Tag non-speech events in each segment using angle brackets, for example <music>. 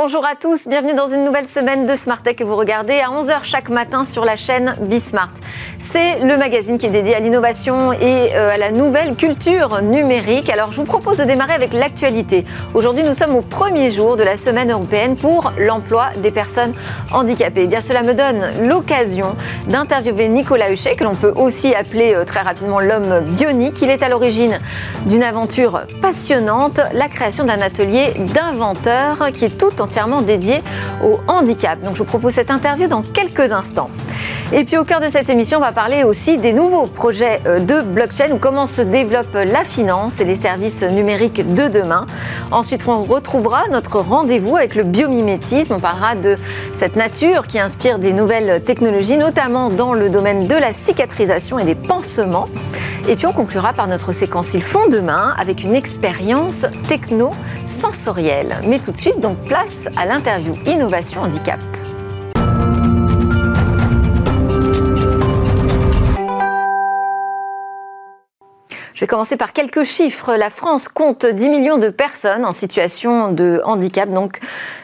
Bonjour à tous, bienvenue dans une nouvelle semaine de Smart Tech que vous regardez à 11h chaque matin sur la chaîne Bismart. C'est le magazine qui est dédié à l'innovation et euh, à la nouvelle culture numérique. Alors je vous propose de démarrer avec l'actualité. Aujourd'hui nous sommes au premier jour de la semaine européenne pour l'emploi des personnes handicapées. Eh bien cela me donne l'occasion d'interviewer Nicolas Huchet que l'on peut aussi appeler euh, très rapidement l'homme bionique. Il est à l'origine d'une aventure passionnante, la création d'un atelier d'inventeurs qui est tout en entièrement dédié au handicap. Donc je vous propose cette interview dans quelques instants. Et puis au cœur de cette émission, on va parler aussi des nouveaux projets euh, de blockchain ou comment se développe la finance et les services numériques de demain. Ensuite, on retrouvera notre rendez-vous avec le biomimétisme. On parlera de cette nature qui inspire des nouvelles technologies, notamment dans le domaine de la cicatrisation et des pansements. Et puis on conclura par notre séquence Ils font demain avec une expérience techno-sensorielle. Mais tout de suite, donc place à l'interview Innovation Handicap. Je vais commencer par quelques chiffres. La France compte 10 millions de personnes en situation de handicap. Donc,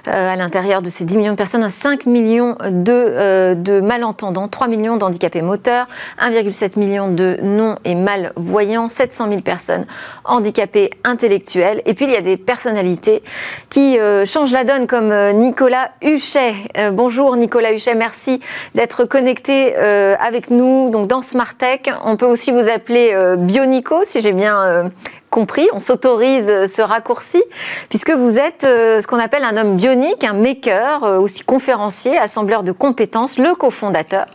euh, à l'intérieur de ces 10 millions de personnes, 5 millions de, euh, malentendants, 3 millions d'handicapés moteurs, 1,7 million de non et malvoyants, 700 000 personnes handicapées intellectuelles. Et puis, il y a des personnalités qui euh, changent la donne, comme Nicolas Huchet. bonjour Nicolas Huchet, merci d'être connecté avec nous donc dans Smart Tech. On peut aussi vous appeler Bionico si j'ai bien euh, compris. On s'autorise euh, ce raccourci, puisque vous êtes euh, ce qu'on appelle un homme bionique, un maker, aussi conférencier, assembleur de compétences, le cofondateur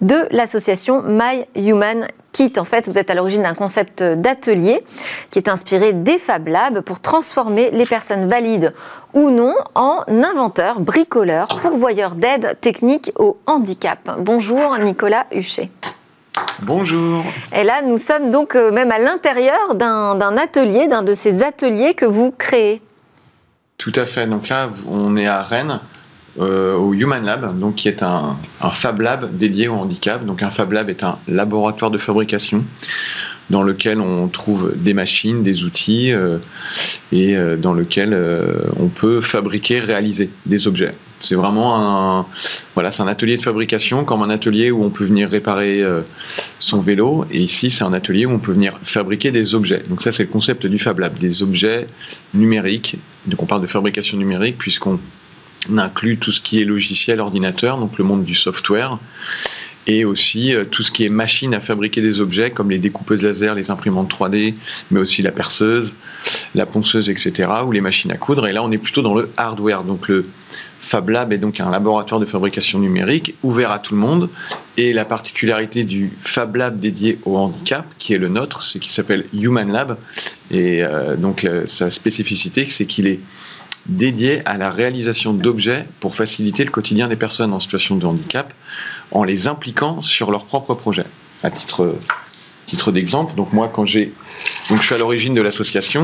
de l'association My Human Kit. En fait, vous êtes à l'origine d'un concept d'atelier qui est inspiré des Fab Labs pour transformer les personnes valides ou non en inventeurs, bricoleurs, pourvoyeurs d'aide technique au handicap. Bonjour Nicolas Huchet. Bonjour. Et là, nous sommes donc euh, même à l'intérieur d'un atelier, d'un de ces ateliers que vous créez. Tout à fait. Donc là, on est à Rennes, euh, au Human Lab, donc qui est un, un, Fab Lab dédié au handicap. Donc un Fab Lab est un laboratoire de fabrication dans lequel on trouve des machines, des outils euh, et euh, dans lequel euh, on peut fabriquer, réaliser des objets. C'est vraiment un, voilà, c'est un atelier de fabrication, comme un atelier où on peut venir réparer son vélo. Et ici, c'est un atelier où on peut venir fabriquer des objets. Donc ça, c'est le concept du Fab Lab, des objets numériques. Donc on parle de fabrication numérique puisqu'on inclut tout ce qui est logiciel, ordinateur, donc le monde du software et aussi euh, tout ce qui est machine à fabriquer des objets comme les découpeuses laser, les imprimantes 3D, mais aussi la perceuse, la ponceuse, etc., ou les machines à coudre. Et là, on est plutôt dans le hardware. Donc le Fab Lab est donc un laboratoire de fabrication numérique ouvert à tout le monde. Et la particularité du Fab Lab dédié au handicap, qui est le nôtre, c'est qu'il s'appelle Human Lab. Et euh, donc sa spécificité, c'est qu'il est dédié à la réalisation d'objets pour faciliter le quotidien des personnes en situation de handicap en les impliquant sur leurs propres projets. À titre, titre d'exemple, donc moi quand j'ai donc je suis à l'origine de l'association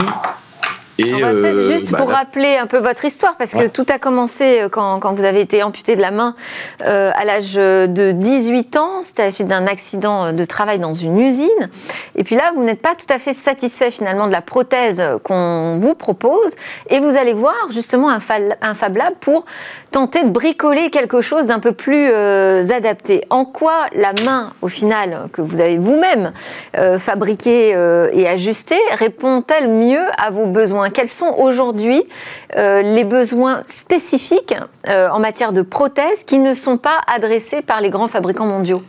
et, va peut-être euh, juste bah, pour rappeler un peu votre histoire, parce que tout a commencé euh, quand, quand, vous avez été amputé de la main euh, à l'âge de 18 ans. C'était à la suite d'un accident de travail dans une usine. Et puis là, vous n'êtes pas tout à fait satisfait finalement de la prothèse qu'on vous propose. Et vous allez voir justement un, un Fab Lab pour tenter de bricoler quelque chose d'un peu plus euh, adapté. En quoi la main, au final, que vous avez vous-même euh, fabriquée euh, et ajustée, répond-elle mieux à vos besoins? Quels sont aujourd'hui les besoins spécifiques en matière de prothèses qui ne sont pas adressés par les grands fabricants mondiaux?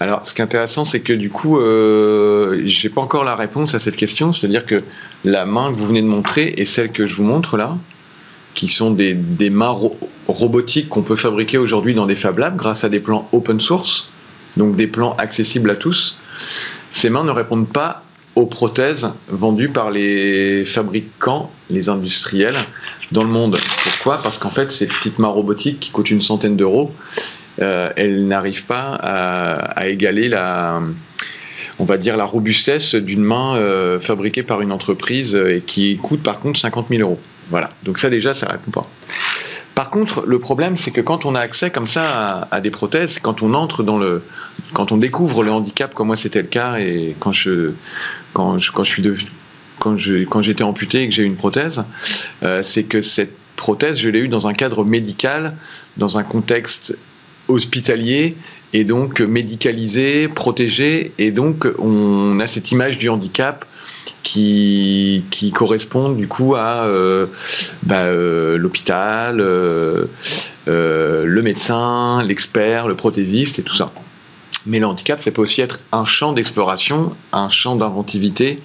Alors, ce qui est intéressant, c'est que du coup, euh, j'ai pas encore la réponse à cette question. C'est-à-dire que la main que vous venez de montrer et celle que je vous montre là, qui sont des, mains robotiques qu'on peut fabriquer aujourd'hui dans des Fab Labs grâce à des plans open source, donc des plans accessibles à tous. Ces mains ne répondent pas aux prothèses vendues par les fabricants, les industriels dans le monde. Pourquoi? Parce qu'en fait, ces petites mains robotiques qui coûtent une centaine d'euros, euh, elles n'arrivent pas à, égaler la, on va dire la robustesse d'une main euh, fabriquée par une entreprise et qui coûte par contre 50 000 euros. Voilà, donc ça déjà, ça répond pas. Par contre, le problème, c'est que quand on a accès comme ça à, des prothèses, quand on entre dans le, quand on découvre le handicap, comme moi c'était le cas, et quand je, quand je, quand je suis devenu, quand je, quand j'étais amputé et que j'ai eu une prothèse, euh, c'est que cette prothèse, je l'ai eue dans un cadre médical, dans un contexte hospitalier et donc médicalisé, protégé, et donc on a cette image du handicap qui, qui correspond du coup à euh, bah, euh, l'hôpital, euh, le médecin, l'expert, le prothésiste et tout ça. Mais le handicap, ça peut aussi être un champ d'exploration, un champ d'inventivité,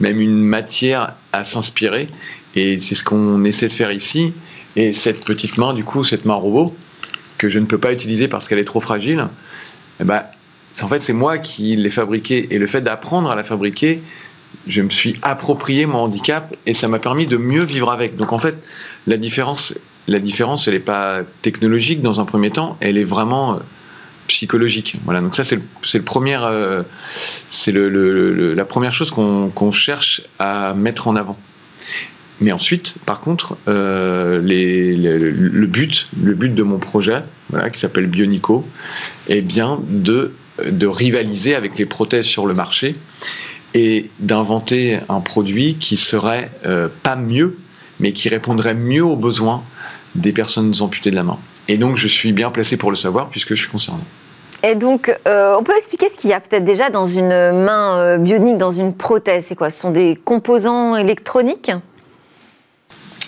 même une matière à s'inspirer. Et c'est ce qu'on essaie de faire ici. Et cette petite main, du coup, cette main robot, que je ne peux pas utiliser parce qu'elle est trop fragile, eh ben, en fait, c'est moi qui l'ai fabriquée. Et le fait d'apprendre à la fabriquer, je me suis approprié mon handicap et ça m'a permis de mieux vivre avec. Donc en fait, la différence, la différence, elle n'est pas technologique dans un premier temps, elle est vraiment euh, psychologique. Voilà. Donc ça, c'est le, le, euh, c'est le, la première chose qu'on cherche à mettre en avant. Mais ensuite, par contre, euh, le but, le but de mon projet, qui s'appelle Bionico, est bien de, rivaliser avec les prothèses sur le marché et d'inventer un produit qui serait euh, pas mieux, mais qui répondrait mieux aux besoins des personnes amputées de la main. Et donc, je suis bien placé pour le savoir puisque je suis concerné. Et donc, euh, on peut expliquer ce qu'il y a peut-être déjà dans une main bionique, dans une prothèse? C'est quoi? Ce sont des composants électroniques?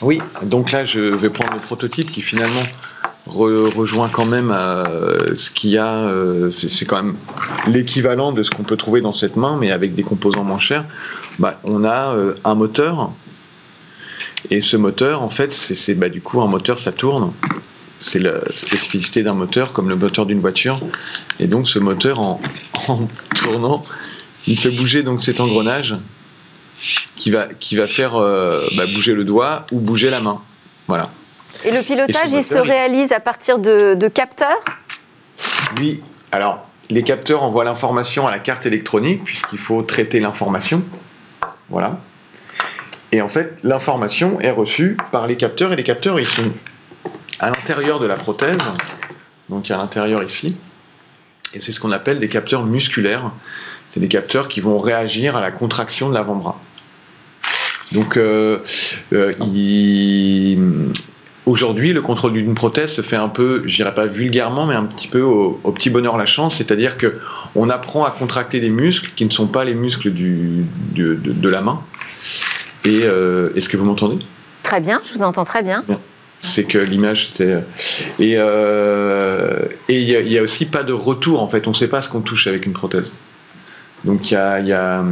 Oui, donc là, je vais prendre le prototype qui finalement rejoint quand même euh, ce qu'il y a, euh, c'est quand même l'équivalent de ce qu'on peut trouver dans cette main, mais avec des composants moins chers. Bah, on a euh, un moteur, et ce moteur, en fait, c'est bah, du coup un moteur, ça tourne. C'est la spécificité d'un moteur, comme le moteur d'une voiture. Et donc, ce moteur, en, <laughs> tournant, il fait bouger donc cet engrenage qui va, qui va faire bah, bouger le doigt ou bouger la main. Voilà. Et le pilotage, il se réalise à partir de, capteurs? Oui. Alors, les capteurs envoient l'information à la carte électronique, puisqu'il faut traiter l'information. Voilà. Et en fait, l'information est reçue par les capteurs, et les capteurs, ils sont à l'intérieur de la prothèse, donc à l'intérieur ici. Et c'est ce qu'on appelle des capteurs musculaires. C'est des capteurs qui vont réagir à la contraction de l'avant-bras. Donc, euh, euh, Aujourd'hui, le contrôle d'une prothèse se fait un peu, je dirais pas vulgairement, mais un petit peu au, petit bonheur la chance, c'est-à-dire que on apprend à contracter des muscles qui ne sont pas les muscles du, de, la main. Et euh, est-ce que vous m'entendez? Très bien, je vous entends très bien. C'est que l'image c'était et euh, il n'y a, a, aussi pas de retour en fait. On ne sait pas ce qu'on touche avec une prothèse. Donc il y a, y, a,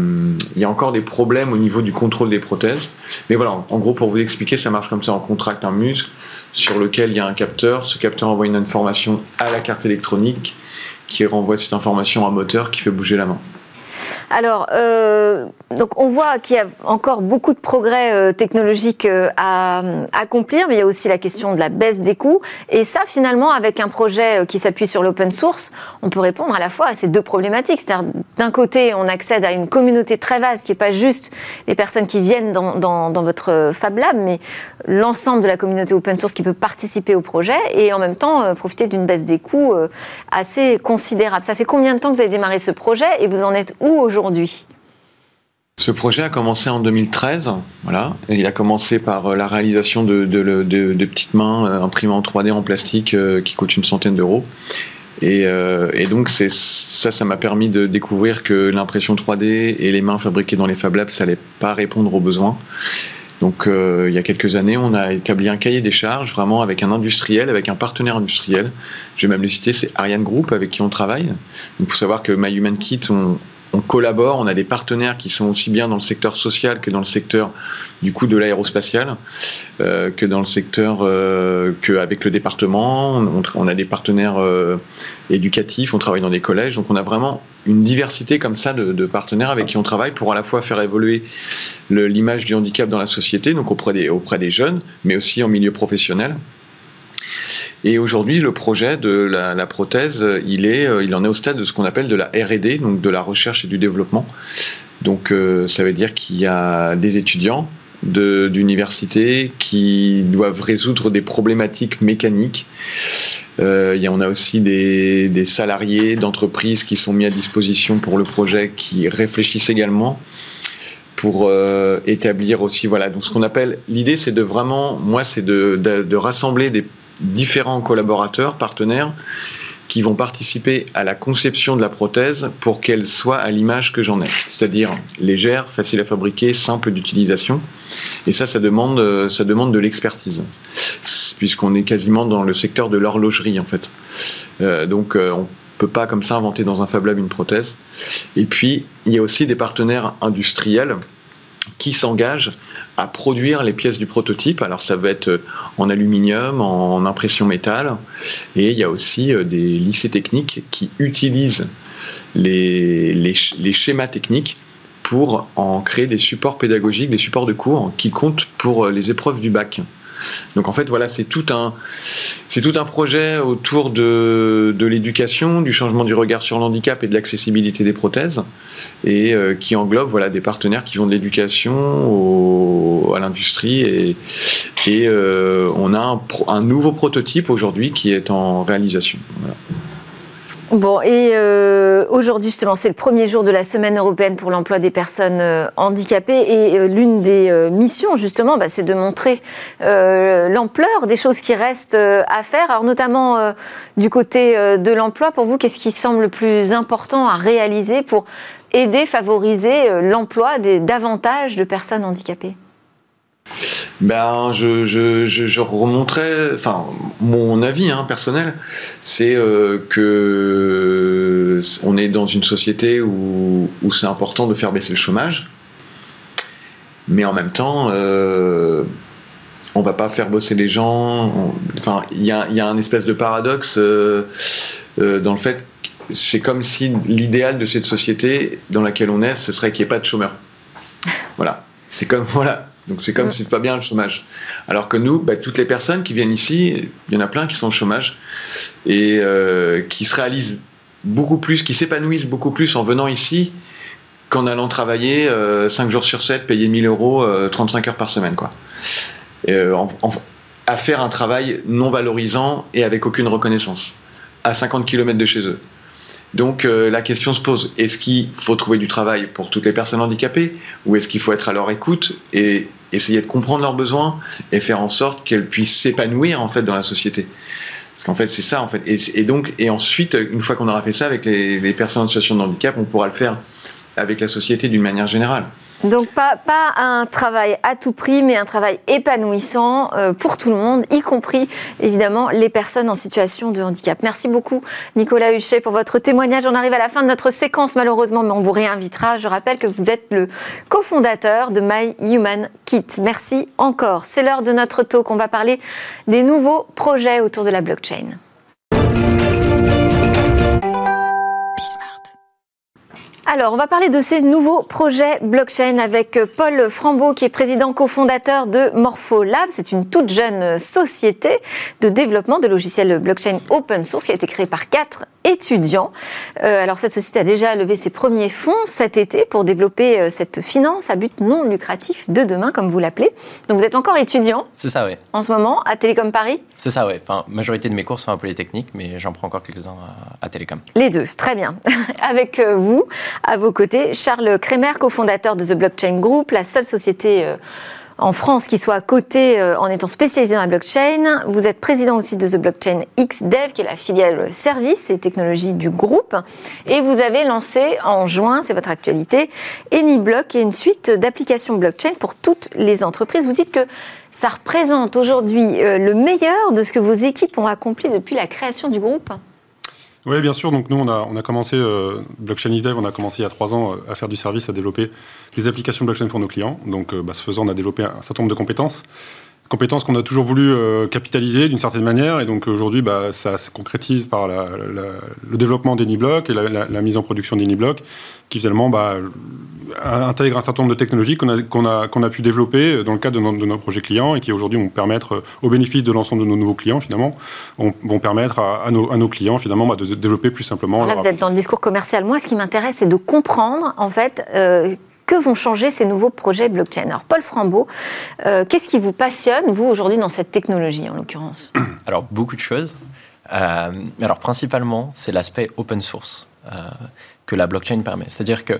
y a, encore des problèmes au niveau du contrôle des prothèses. Mais voilà, en gros, pour vous expliquer, ça marche comme ça. On contracte un muscle sur lequel il y a un capteur. Ce capteur envoie une information à la carte électronique qui renvoie cette information à un moteur qui fait bouger la main. Alors, euh, donc on voit qu'il y a encore beaucoup de progrès euh, technologiques euh, à, accomplir, mais il y a aussi la question de la baisse des coûts. Et ça, finalement, avec un projet qui s'appuie sur l'open source, on peut répondre à la fois à ces deux problématiques. C'est-à-dire, d'un côté, on accède à une communauté très vaste qui n'est pas juste les personnes qui viennent dans, dans votre Fab Lab, mais l'ensemble de la communauté open source qui peut participer au projet et en même temps profiter d'une baisse des coûts assez considérable. Ça fait combien de temps que vous avez démarré ce projet et vous en êtes où aujourd'hui? Ce projet a commencé en 2013. Voilà. il a commencé par euh, la réalisation de, petites mains euh, imprimées en 3D en plastique euh, qui coûtent une centaine d'euros. Et, donc ça, ça m'a permis de découvrir que l'impression 3D et les mains fabriquées dans les Fab Labs, ça n'allait pas répondre aux besoins. Donc il y a quelques années, on a établi un cahier des charges vraiment avec un industriel, avec un partenaire industriel. Je vais même le citer, c'est Ariane Group avec qui on travaille. Il faut savoir que My Human Kit, on, on collabore, on a des partenaires qui sont aussi bien dans le secteur social que dans le secteur du coup de l'aérospatial, euh, que dans le secteur euh, qu'avec le département. On, a des partenaires euh, éducatifs, on travaille dans des collèges, donc on a vraiment une diversité comme ça de, partenaires avec qui on travaille pour à la fois faire évoluer l'image du handicap dans la société, donc auprès auprès des jeunes, mais aussi en milieu professionnel. Et aujourd'hui, le projet de la, prothèse, il, est, euh, il en est au stade de ce qu'on appelle de la R&D, donc de la recherche et du développement. Donc euh, ça veut dire qu'il y a des étudiants d'universités qui doivent résoudre des problématiques mécaniques. Euh, y en a aussi des, salariés d'entreprises qui sont mis à disposition pour le projet, qui réfléchissent également pour euh, établir aussi voilà donc ce qu'on appelle l'idée c'est de vraiment moi c'est de, rassembler des différents collaborateurs partenaires qui vont participer à la conception de la prothèse pour qu'elle soit à l'image que j'en ai, c'est-à-dire légère, facile à fabriquer, simple d'utilisation. Et ça, ça demande, euh, ça demande de l'expertise, puisqu'on est quasiment dans le secteur de l'horlogerie en fait. Euh, donc euh, on peut pas comme ça inventer dans un Fab Lab une prothèse. Et puis il y a aussi des partenaires industriels qui s'engagent à produire les pièces du prototype. Alors ça va être en aluminium, en impression métal, et il y a aussi euh, des lycées techniques qui utilisent les, les, les schémas techniques pour en créer des supports pédagogiques, des supports de cours qui comptent pour euh, les épreuves du bac. Donc en fait, voilà, c'est tout un, c'est tout un projet autour de, l'éducation, du changement du regard sur l'handicap et de l'accessibilité des prothèses, et euh, qui englobe voilà des partenaires qui vont de l'éducation à l'industrie et, euh, on a un, nouveau prototype aujourd'hui qui est en réalisation. Bon, et euh, aujourd'hui, justement, c'est le premier jour de la Semaine européenne pour l'emploi des personnes euh, handicapées. Et euh, l'une des euh, missions, justement, bah, c'est de montrer l'ampleur des choses qui restent à faire. Alors, notamment du côté de l'emploi, pour vous, qu'est-ce qui semble le plus important à réaliser pour aider, favoriser l'emploi davantage de personnes handicapées? Ben, je, je, remonterais, enfin, mon avis hein, personnel, c'est euh, que on est dans une société où, c'est important de faire baisser le chômage, mais en même temps, euh, on va pas faire bosser les gens. Enfin, il y a, y a un espèce de paradoxe euh, euh dans le fait c'est comme si l'idéal de cette société dans laquelle on est, ce serait qu'il n'y ait pas de chômeurs. Voilà. C'est comme, <laughs> voilà, donc c'est comme si c'est pas bien le chômage. Alors que nous, bah, toutes les personnes qui viennent ici, il y en a plein qui sont au chômage et euh, qui se réalisent beaucoup plus, qui s'épanouissent beaucoup plus en venant ici qu'en allant travailler euh, 5 jours sur 7, payer 1000 euros, euh, 35 heures par semaine. Quoi. Et, euh, en, en, à faire un travail non valorisant et avec aucune reconnaissance, à 50 km de chez eux. Donc euh, la question se pose, est-ce qu'il faut trouver du travail pour toutes les personnes handicapées ou est-ce qu'il faut être à leur écoute et essayer de comprendre leurs besoins et faire en sorte qu'elles puissent s'épanouir en fait dans la société parce qu'en fait c'est ça en fait et, et, donc et ensuite une fois qu'on aura fait ça avec les, les personnes en situation de handicap on pourra le faire avec la société d'une manière générale. Donc pas, pas un travail à tout prix, mais un travail épanouissant euh, pour tout le monde, y compris évidemment les personnes en situation de handicap. Merci beaucoup Nicolas Huchet pour votre témoignage. On arrive à la fin de notre séquence malheureusement, mais on vous réinvitera. Je rappelle que vous êtes le cofondateur de My Human Kit. Merci encore. C'est l'heure de notre talk. On va parler des nouveaux projets autour de la blockchain. Alors, on va parler de ces nouveaux projets blockchain avec Paul Frambeau, qui est président cofondateur de Morpholab. C'est une toute jeune société de développement de logiciels blockchain open source qui a été créée par quatre étudiants. Euh, alors, cette société a déjà levé ses premiers fonds cet été pour développer euh, cette finance à but non lucratif de demain, comme vous l'appelez. Donc, vous êtes encore étudiant C'est ça, oui. En ce moment, à Télécom Paris? C'est ça, oui. Enfin, majorité de mes cours sont à Polytechnique, mais j'en prends encore quelques-uns à, à Télécom. Les deux, très bien. <laughs> avec euh, vous, à vos côtés, Charles Kremer, cofondateur de The Blockchain Group, la seule société euh, en France qui soit cotée euh, en étant spécialisée dans la blockchain. Vous êtes président aussi de The Blockchain XDev, qui est la filiale services et technologies du groupe. Et vous avez lancé en juin, c'est votre actualité, AnyBlock, qui est une suite d'applications blockchain pour toutes les entreprises. Vous dites que ça représente aujourd'hui euh, le meilleur de ce que vos équipes ont accompli depuis la création du groupe oui, bien sûr. Donc nous, on a, on a commencé, euh, Blockchain is Dev, on a commencé il y a trois ans euh, à faire du service, à développer des applications blockchain pour nos clients. Donc, euh, bah, ce faisant, on a développé un certain nombre de compétences. Compétences qu'on a toujours voulu euh, capitaliser d'une certaine manière. Et donc aujourd'hui, bah, ça se concrétise par la, la, le développement d'AnyBlock et la, la, mise en production d'AnyBlock, qui finalement bah, intègre un certain nombre de technologies qu'on a, pu développer dans le cadre de, nos, de nos projets clients et qui aujourd'hui vont permettre, au bénéfice de l'ensemble de nos nouveaux clients finalement, vont, vont permettre à, à, nos, à, nos, clients finalement bah, de développer plus simplement. Là, vous êtes dans le discours commercial. Moi, ce qui m'intéresse, c'est de comprendre en fait. Euh, Que vont changer ces nouveaux projets blockchain Alors, Paul Frambeau, euh, qu'est-ce qui vous passionne, vous, aujourd'hui, dans cette technologie, en l'occurrence? <clears throat> Alors, beaucoup de choses. Euh, alors, principalement, c'est l'aspect open source. Euh, que la blockchain permet. C'est-à-dire que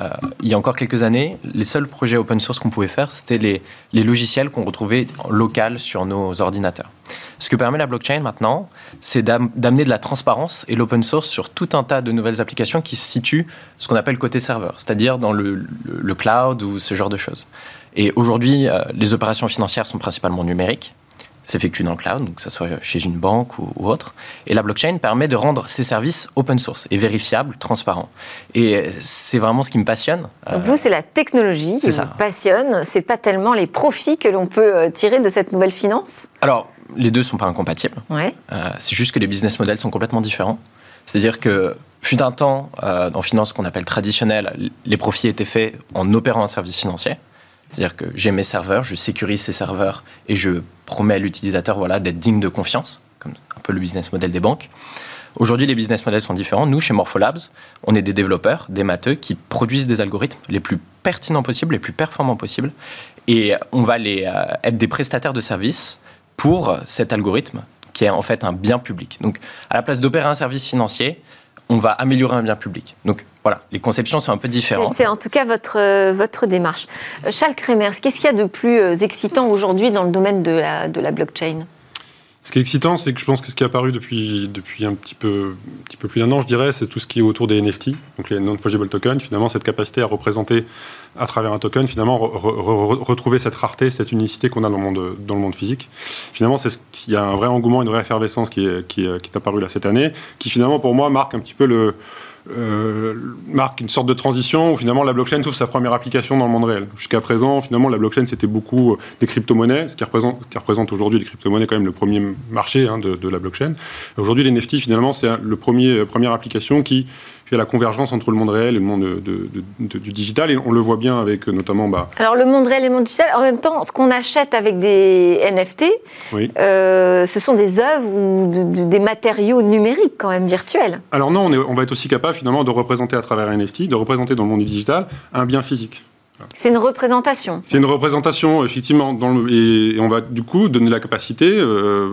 euh, il y a encore quelques années, les seuls projets open source qu'on pouvait faire, c'était les, logiciels qu'on retrouvait local sur nos ordinateurs. Ce que permet la blockchain maintenant, c'est d'amener de la transparence et l'open source sur tout un tas de nouvelles applications qui se situent ce qu'on appelle côté serveur, c'est-à-dire dans le, le, cloud ou ce genre de choses. Et aujourd'hui, euh, les opérations financières sont principalement numériques s'effectue dans le cloud, donc que ce soit chez une banque ou, autre. Et la blockchain permet de rendre ces services open source et vérifiables, transparents. Et c'est vraiment ce qui me passionne. Donc vous, c'est la technologie qui vous passionne, c'est pas tellement les profits que l'on peut euh, tirer de cette nouvelle finance? Alors, les deux sont pas incompatibles. Ouais. Euh, c'est juste que les business models sont complètement différents. C'est-à-dire que, fut un temps, euh, en finance qu'on appelle traditionnelle, les profits étaient faits en opérant un service financier. C'est-à-dire que j'ai mes serveurs, je sécurise ces serveurs et je promets à l'utilisateur voilà, d'être digne de confiance, comme un peu le business model des banques. Aujourd'hui, les business models sont différents. Nous, chez Morpholabs, on est des développeurs, des matheux qui produisent des algorithmes les plus pertinents possibles, les plus performants possibles. Et on va euh, être des prestataires de services pour cet algorithme qui est en fait un bien public. Donc, à la place d'opérer un service financier, on va améliorer un bien public. Donc voilà, les conceptions sont un peu différentes. C'est en tout cas votre, euh, votre démarche. Euh, Charles Kremers, qu'est-ce qu'il y a de plus euh, excitant aujourd'hui dans le domaine de la, de la blockchain? Ce qui est excitant, c'est que je pense que ce qui est apparu depuis, depuis un, petit peu, un petit peu plus d'un an, je dirais, c'est tout ce qui est autour des NFT, donc les non-fungible tokens. Finalement, cette capacité à représenter à travers un token, finalement, retrouver cette rareté, cette unicité qu'on a dans le monde, dans le monde physique. Finalement, c'est ce, il y a un vrai engouement, une vraie effervescence qui est, qui, qui est apparue là cette année, qui finalement, pour moi, marque un petit peu le, euh, marque une sorte de transition où finalement la blockchain trouve sa première application dans le monde réel. Jusqu'à présent, finalement, la blockchain c'était beaucoup euh, des crypto-monnaies, ce qui représente, aujourd'hui les crypto-monnaies quand même le premier marché hein, de, de, la blockchain. Aujourd'hui, les NFT finalement c'est le premier première application qui puis la convergence entre le monde réel et le monde du digital. Et on le voit bien avec euh, notamment. Bah... Alors le monde réel et le monde digital, en même temps, ce qu'on achète avec des NFT, euh, ce sont des œuvres ou des matériaux numériques quand même virtuels. Alors non, on, on va être aussi capable finalement de représenter à travers un NFT, de représenter dans le monde du digital un bien physique. C'est une représentation. C'est une représentation, effectivement, et, on va du coup donner la capacité euh,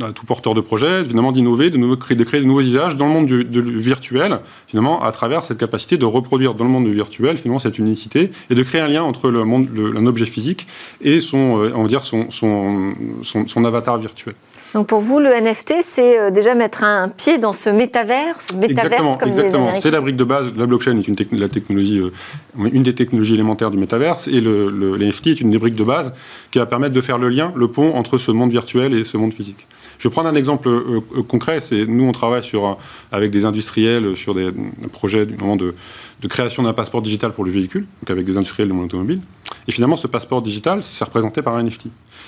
à, tout porteur de projet, évidemment, d'innover, de, créer, de nouveaux usages dans le monde du, virtuel, finalement, à travers cette capacité de reproduire dans le monde virtuel, finalement, cette unicité, et de créer un lien entre le un objet physique et son, euh, on va dire, son avatar virtuel. Donc pour vous, le NFT, c'est euh, déjà mettre un pied dans ce métaverse, métaverse comme exactement. C'est la brique de base. La blockchain est une, la technologie, euh, une des technologies élémentaires du métaverse, et le, le, NFT est une des briques de base qui va permettre de faire le lien, le pont entre ce monde virtuel et ce monde physique. Je vais prendre un exemple euh, concret. C'est nous, on travaille sur, avec des industriels sur des projets du moment de, de création d'un passeport digital pour le véhicule, donc avec des industriels de monde automobile. Et finalement, ce passeport digital, c'est représenté par un NFT.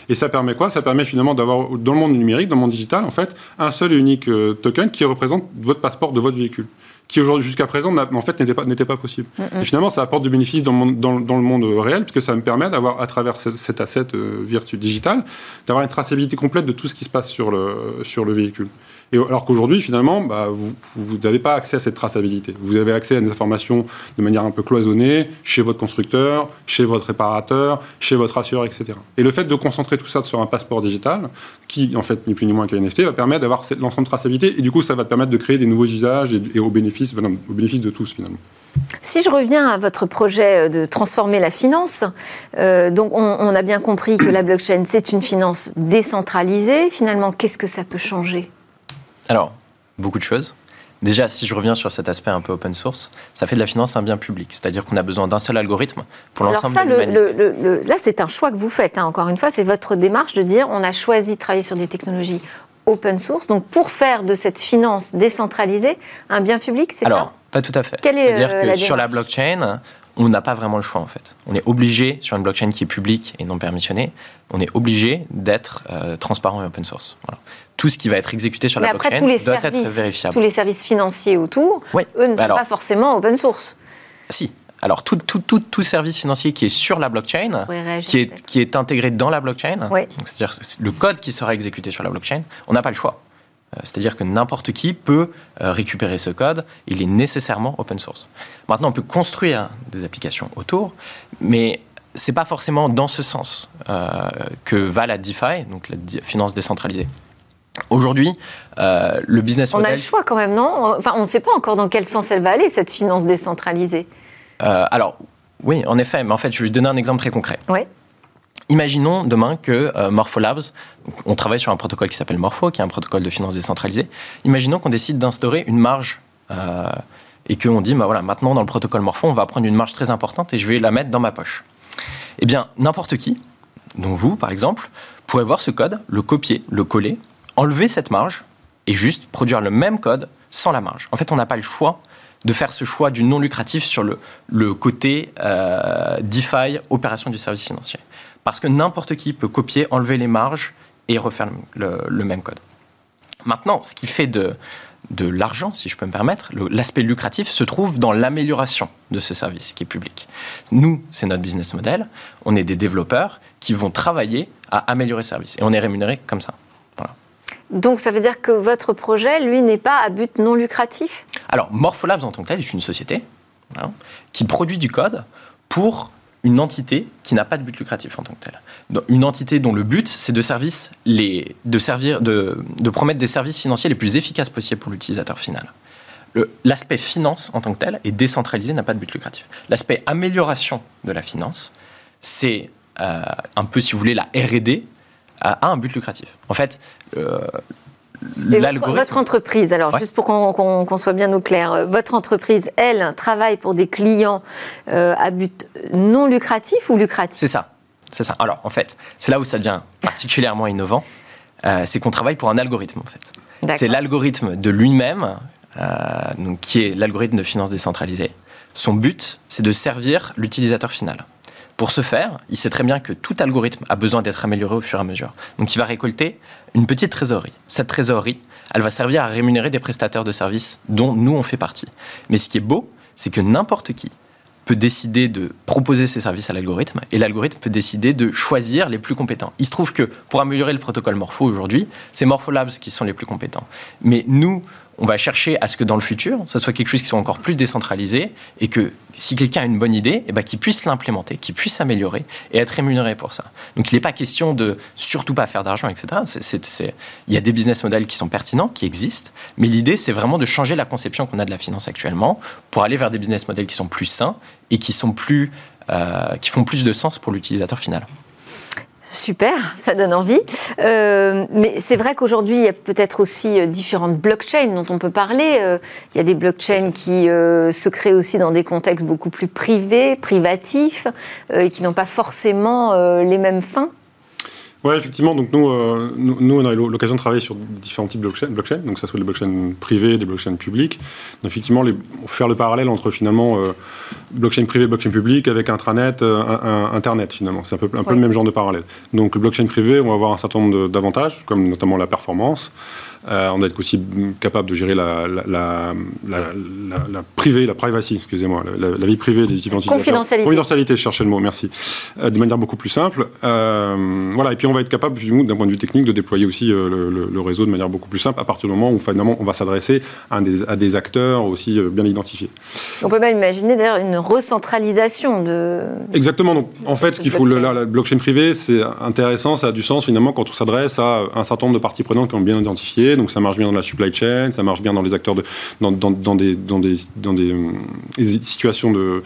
Et ça permet quoi? Ça permet finalement d'avoir, dans le monde numérique, dans le monde digital, en fait, un seul et unique euh, token qui représente votre passeport de votre véhicule qui aujourd'hui jusqu'à présent en fait n'était pas n'était pas possible. Et finalement, ça apporte du bénéfice dans, dans, dans, le monde réel puisque ça me permet d'avoir à travers cet asset euh, virtuel digital d'avoir une traçabilité complète de tout ce qui se passe sur le sur le véhicule alors qu'aujourd'hui, finalement, bah, vous n'avez pas accès à cette traçabilité. Vous avez accès à des informations de manière un peu cloisonnée chez votre constructeur, chez votre réparateur, chez votre assureur, etc. Et le fait de concentrer tout ça sur un passeport digital, qui, en fait, ni plus ni moins qu'un NFT, va permettre d'avoir l'ensemble de traçabilité. Et du coup, ça va permettre de créer des nouveaux usages et, au, bénéfice, au bénéfice de tous, finalement. Si je reviens à votre projet de transformer la finance, euh, donc on, on, a bien compris que la blockchain, c'est une finance décentralisée. Finalement, qu'est-ce que ça peut changer? Alors, beaucoup de choses. Déjà, si je reviens sur cet aspect un peu open source, ça fait de la finance un bien public. C'est-à-dire qu'on a besoin d'un seul algorithme pour l'ensemble de l'humanité. là, c'est un choix que vous faites. Hein. Encore une fois, c'est votre démarche de dire on a choisi de travailler sur des technologies open source, donc pour faire de cette finance décentralisée un bien public, c'est ça Alors, pas tout à fait. C'est-à-dire euh, que sur la blockchain, on n'a pas vraiment le choix en fait. On est obligé, sur une blockchain qui est publique et non permissionnée, on est obligé d'être euh, transparent et open source. Voilà tout ce qui va être exécuté sur la blockchain doit être vérifiable. Tous les services financiers autour, eux ne sont pas forcément open source. Si. Alors, tout, tout, tout, tout, service financier qui est sur la blockchain, qui, est, qui est intégré dans la blockchain, c'est-à-dire le code qui sera exécuté sur la blockchain, on n'a pas le choix. C'est-à-dire que n'importe qui peut récupérer ce code, il est nécessairement open source. Maintenant, on peut construire des applications autour, mais c'est pas forcément dans ce sens que va la DeFi, donc la finance décentralisée. Aujourd'hui, euh, le business model. On a le choix quand même, non Enfin, on ne sait pas encore dans quel sens elle va aller, cette finance décentralisée. Euh, alors, oui, en effet, mais en fait, je vais vous donner un exemple très concret. Oui. Imaginons demain que euh, Morpholabs, on travaille sur un protocole qui s'appelle Morpho, qui est un protocole de finance décentralisée. Imaginons qu'on décide d'instaurer une marge et qu'on dit, bah voilà, maintenant dans le protocole Morpho, on va prendre une marge très importante et je vais la mettre dans ma poche. Eh bien, n'importe qui, dont vous par exemple, pourrait voir ce code, le copier, le coller enlever cette marge et juste produire le même code sans la marge. En fait, on n'a pas le choix de faire ce choix du non lucratif sur le, le côté euh, DeFi, opération du service financier. Parce que n'importe qui peut copier, enlever les marges et refaire le, même code. Maintenant, ce qui fait de, de l'argent, si je peux me permettre, l'aspect lucratif se trouve dans l'amélioration de ce service qui est public. Nous, c'est notre business model. On est des développeurs qui vont travailler à améliorer ce service. Et on est rémunéré comme ça. Donc ça veut dire que votre projet, lui, n'est pas à but non lucratif? Alors, Morpholabs en tant que tel est une société hein, qui produit du code pour une entité qui n'a pas de but lucratif en tant que tel. Une entité dont le but, c'est de, de, servir, de, promettre des services financiers les plus efficaces possibles pour l'utilisateur final. L'aspect finance en tant que tel est décentralisé, n'a pas de but lucratif. L'aspect amélioration de la finance, c'est euh, un peu, si vous voulez, la RD a, un but lucratif. En fait, euh. Votre entreprise, alors juste pour qu'on soit bien au clair, euh, votre entreprise, elle, travaille pour des clients euh, à but non lucratif ou lucratif? C'est ça. C'est ça. Alors, en fait, c'est là où ça devient particulièrement innovant, c'est qu'on travaille pour un algorithme, en fait. C'est l'algorithme de lui-même, donc qui est l'algorithme de finance décentralisée. Son but, c'est de servir l'utilisateur final. Pour ce faire, il sait très bien que tout algorithme a besoin d'être amélioré au fur et à mesure. Donc il va récolter une petite trésorerie. Cette trésorerie, elle va servir à rémunérer des prestataires de services dont nous on fait partie. Mais ce qui est beau, c'est que n'importe qui peut décider de proposer ses services à l'algorithme et l'algorithme peut décider de choisir les plus compétents. Il se trouve que pour améliorer le protocole Morpho aujourd'hui, c'est Morpholabs qui sont les plus compétents. Mais nous, on va chercher à ce que dans le futur, ça soit quelque chose qui soit encore plus décentralisé et que si quelqu'un a une bonne idée, eh ben, qu'il puisse l'implémenter, qu'il puisse s'améliorer et être rémunéré pour ça. Donc il n'est pas question de surtout pas faire d'argent, etc. il y a des business models qui sont pertinents, qui existent, mais l'idée c'est vraiment de changer la conception qu'on a de la finance actuellement pour aller vers des business models qui sont plus sains et qui, sont plus, euh, qui font plus de sens pour l'utilisateur final. Super, ça donne envie. Euh, mais c'est vrai qu'aujourd'hui, il y a peut-être aussi euh, différentes blockchains dont on peut parler. Euh, il y a des blockchains qui se créent aussi dans des contextes beaucoup plus privés, privatifs, et qui n'ont pas forcément les mêmes fins. Oui, effectivement. Donc nous, euh, nous, on a eu l'occasion de travailler sur différents types de blockchains, blockchain, donc ça soit des blockchains privées, des blockchains publiques. Donc, effectivement, les, faire le parallèle entre finalement euh, blockchain privé, blockchain public avec intranet, euh, un, internet finalement. C'est un peu, un peu le même genre de parallèle. Donc le blockchain privé, on va avoir un certain nombre d'avantages, comme notamment la performance. Euh, on doit être aussi capable de gérer la, la, la, privée, la privacy, excusez-moi, la, vie privée des différents Confidentialité. Confidentialité, je cherchais le mot, merci. Euh, de manière beaucoup plus simple. Euh, voilà, et puis on va être capable, d'un point de vue technique, de déployer aussi le, réseau de manière beaucoup plus simple à partir du moment où finalement on va s'adresser à, à, des acteurs aussi bien identifiés. On peut même imaginer d'ailleurs une recentralisation de. Exactement. Donc en fait, ce qu'il faut, la, blockchain privée, c'est intéressant, ça a du sens finalement quand on s'adresse à un certain nombre de parties prenantes qui ont bien identifié donc ça marche bien dans la supply chain, ça marche bien dans les acteurs de, dans, des, dans des, dans des, euh, situations de,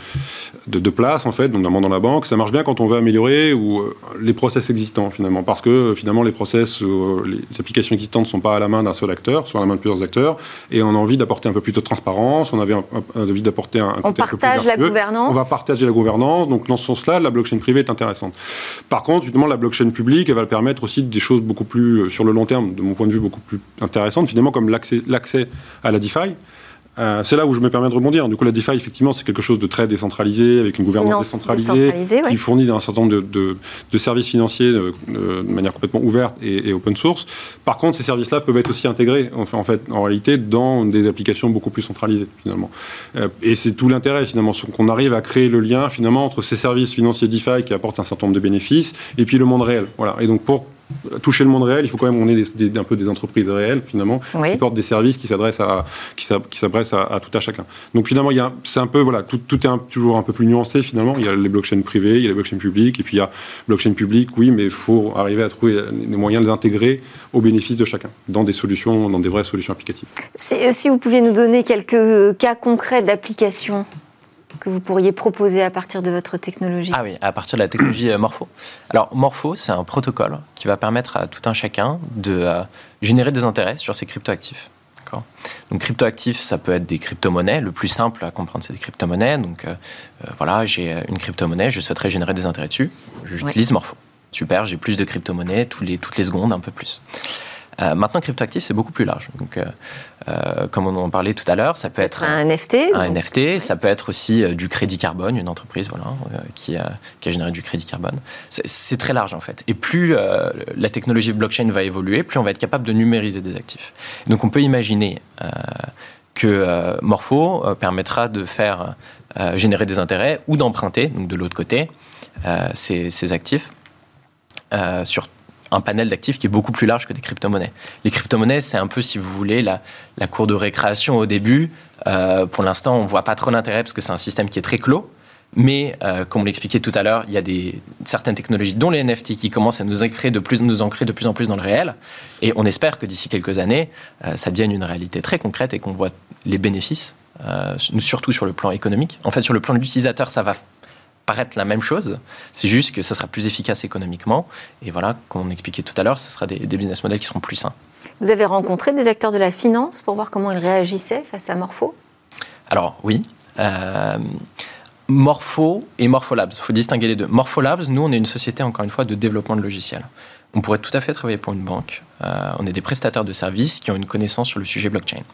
de, place, en fait, donc notamment dans la banque. Ça marche bien quand on veut améliorer ou, euh, les process existants, finalement, parce que finalement, les process, euh, les applications existantes ne sont pas à la main d'un seul acteur, sont à la main de plusieurs acteurs, et on a envie d'apporter un peu plus de transparence, on avait envie d'apporter un, on partage la gouvernance. On va partager la gouvernance, donc dans ce sens-là, la blockchain privée est intéressante. Par contre, évidemment, la blockchain publique, elle va permettre aussi des choses beaucoup plus, sur le long terme, de mon point de vue, beaucoup plus intéressante, finalement, comme l'accès à la DeFi. Euh, c'est là où je me permets de rebondir. Du coup, la DeFi, effectivement, c'est quelque chose de très décentralisé, avec une gouvernance décentralisée, qui fournit un certain nombre de, services financiers de, manière complètement ouverte et, open source. Par contre, ces services-là peuvent être aussi intégrés, en fait, en réalité, dans des applications beaucoup plus centralisées, finalement. Euh, et c'est tout l'intérêt, finalement, qu'on arrive à créer le lien, finalement, entre ces services financiers DeFi qui apportent un certain nombre de bénéfices, et puis le monde réel. Voilà. Et donc, pour toucher le monde réel, il faut quand même qu'on ait des, un peu des entreprises réelles, finalement, qui portent des services qui s'adressent à, qui s'adressent à, tout à chacun. Donc finalement, c'est un peu, voilà, tout, tout est toujours un peu plus nuancé, finalement. Il y a les blockchains privées, il y a les blockchains publiques, et puis il y a blockchain public, oui, mais il faut arriver à trouver les moyens de les intégrer au bénéfice de chacun, dans des solutions, dans des vraies solutions applicatives. Si, euh, si vous pouviez nous donner quelques cas concrets d'application que vous pourriez proposer à partir de votre technologie Ah oui, à partir de la technologie euh, Morpho. Alors Morpho, c'est un protocole qui va permettre à tout un chacun de euh, générer des intérêts sur ses cryptoactifs. Donc cryptoactifs, ça peut être des crypto-monnaies. Le plus simple à comprendre, c'est des crypto-monnaies. Donc euh, voilà, j'ai une crypto-monnaie, je souhaiterais générer des intérêts dessus. J'utilise Morpho. Super, j'ai plus de crypto-monnaies les, toutes les secondes, un peu plus. Euh, maintenant, cryptoactif, c'est beaucoup plus large. Donc, euh, euh, comme on en parlait tout à l'heure, ça peut être un NFT. Un NFT, ça peut être aussi du crédit carbone, une entreprise voilà, qui, a, qui, a, généré du crédit carbone. C'est très large en fait. Et plus la technologie blockchain va évoluer, plus on va être capable de numériser des actifs. Donc, on peut imaginer que Morpho permettra de faire générer des intérêts ou d'emprunter, donc de l'autre côté, ces, ces, actifs sur un panel d'actifs qui est beaucoup plus large que des crypto-monnaies. Les crypto-monnaies, c'est un peu, si vous voulez, la, cour de récréation au début. Euh, pour l'instant, on ne voit pas trop l'intérêt parce que c'est un système qui est très clos. Mais, euh, comme on l'expliquait tout à l'heure, il y a des, certaines technologies, dont les NFT, qui commencent à nous ancrer de plus, nous ancrer de plus en plus dans le réel. Et on espère que d'ici quelques années, euh, ça devienne une réalité très concrète et qu'on voit les bénéfices, surtout sur le plan économique. En fait, sur le plan de l'utilisateur, ça va paraître la même chose. C'est juste que ça sera plus efficace économiquement. Et voilà, comme on expliquait tout à l'heure, ce sera des, business models qui seront plus sains. Vous avez rencontré des acteurs de la finance pour voir comment ils réagissaient face à Morpho? Alors oui. Euh, Morpho et Morpholabs, il faut distinguer les deux. Morpholabs, nous, on est une société, encore une fois, de développement de logiciels. On pourrait tout à fait travailler pour une banque. Euh, on est des prestataires de services qui ont une connaissance sur le sujet blockchain.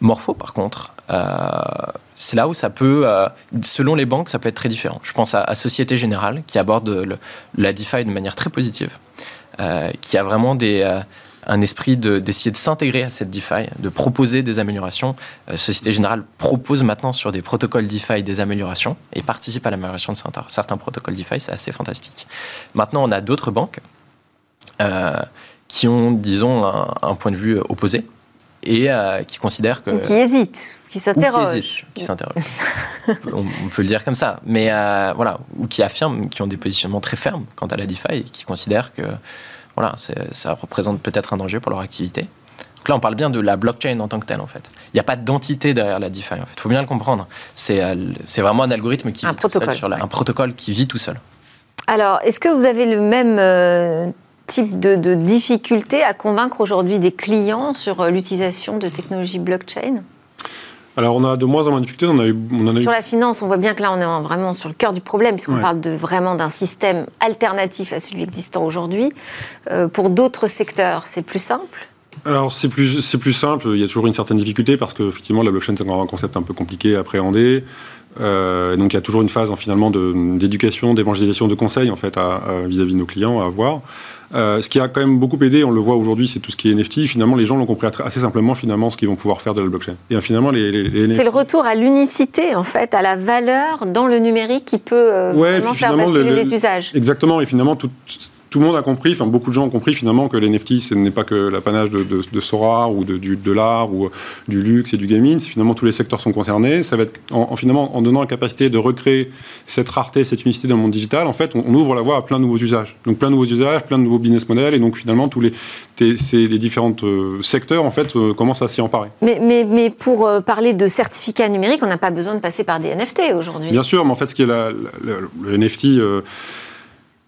Morpho, par contre, euh, c'est là où ça peut, euh, selon les banques, ça peut être très différent. Je pense à, Société Générale, qui aborde la DeFi de manière très positive, euh, qui a vraiment des, un esprit d'essayer de, s'intégrer à cette DeFi, de proposer des améliorations. Société Générale propose maintenant sur des protocoles DeFi des améliorations et participe à l'amélioration de certains, certains protocoles DeFi, c'est assez fantastique. Maintenant, on a d'autres banques qui ont, disons, un point de vue opposé et euh, qui considèrent que... Ou qui hésitent, qui s'interrogent. Qui s'interrogent. <laughs> on, peut le dire comme ça. Mais euh, voilà, ou qui affirment, qui ont des positionnements très fermes quant à la DeFi et qui considèrent que voilà, ça représente peut-être un danger pour leur activité. Donc là, on parle bien de la blockchain en tant que telle, en fait. Il n'y a pas d'entité derrière la DeFi, en fait. Il faut bien le comprendre. C'est euh, vraiment un algorithme qui un vit tout seul sur un protocole qui vit tout seul. Alors, est-ce que vous avez le même type de, de difficulté à convaincre aujourd'hui des clients sur euh, l'utilisation de technologies blockchain? Alors, on a de moins en moins de difficultés. On a eu, on sur la finance, on voit bien que là, on est vraiment sur le cœur du problème, puisqu'on parle de, vraiment d'un système alternatif à celui existant aujourd'hui. Euh, pour d'autres secteurs, c'est plus simple alors c'est plus, c'est plus simple, il y a toujours une certaine difficulté parce qu'effectivement la blockchain c'est un concept un peu compliqué à appréhender. Euh, donc il y a toujours une phase en, finalement d'éducation, d'évangélisation, de conseil en fait vis-à-vis de nos clients à avoir. Euh, ce qui a quand même beaucoup aidé, on le voit aujourd'hui, c'est tout ce qui est NFT. Finalement, les gens l'ont compris assez simplement, finalement, ce qu'ils vont pouvoir faire de la blockchain. Et finalement, les, les, C'est le retour à l'unicité, en fait, à la valeur dans le numérique qui peut euh, vraiment faire basculer les usages. Exactement. Et finalement, tout, tout le monde a compris, enfin beaucoup de gens ont compris finalement que les NFT, ce n'est pas que l'apanage de, de, Sora ou de, de l'art ou du luxe et du gaming, finalement tous les secteurs sont concernés. Ça va être en, finalement en donnant la capacité de recréer cette rareté, cette unicité dans le monde digital, en fait, on, ouvre la voie à plein de nouveaux usages. Donc plein de nouveaux usages, plein de nouveaux business models et donc finalement tous les, les différents euh, secteurs en fait euh, commencent à s'y emparer. Mais, mais, mais pour euh, parler de certificats numériques, on n'a pas besoin de passer par des NFT aujourd'hui. Bien sûr, mais en fait, ce qui est la, le NFT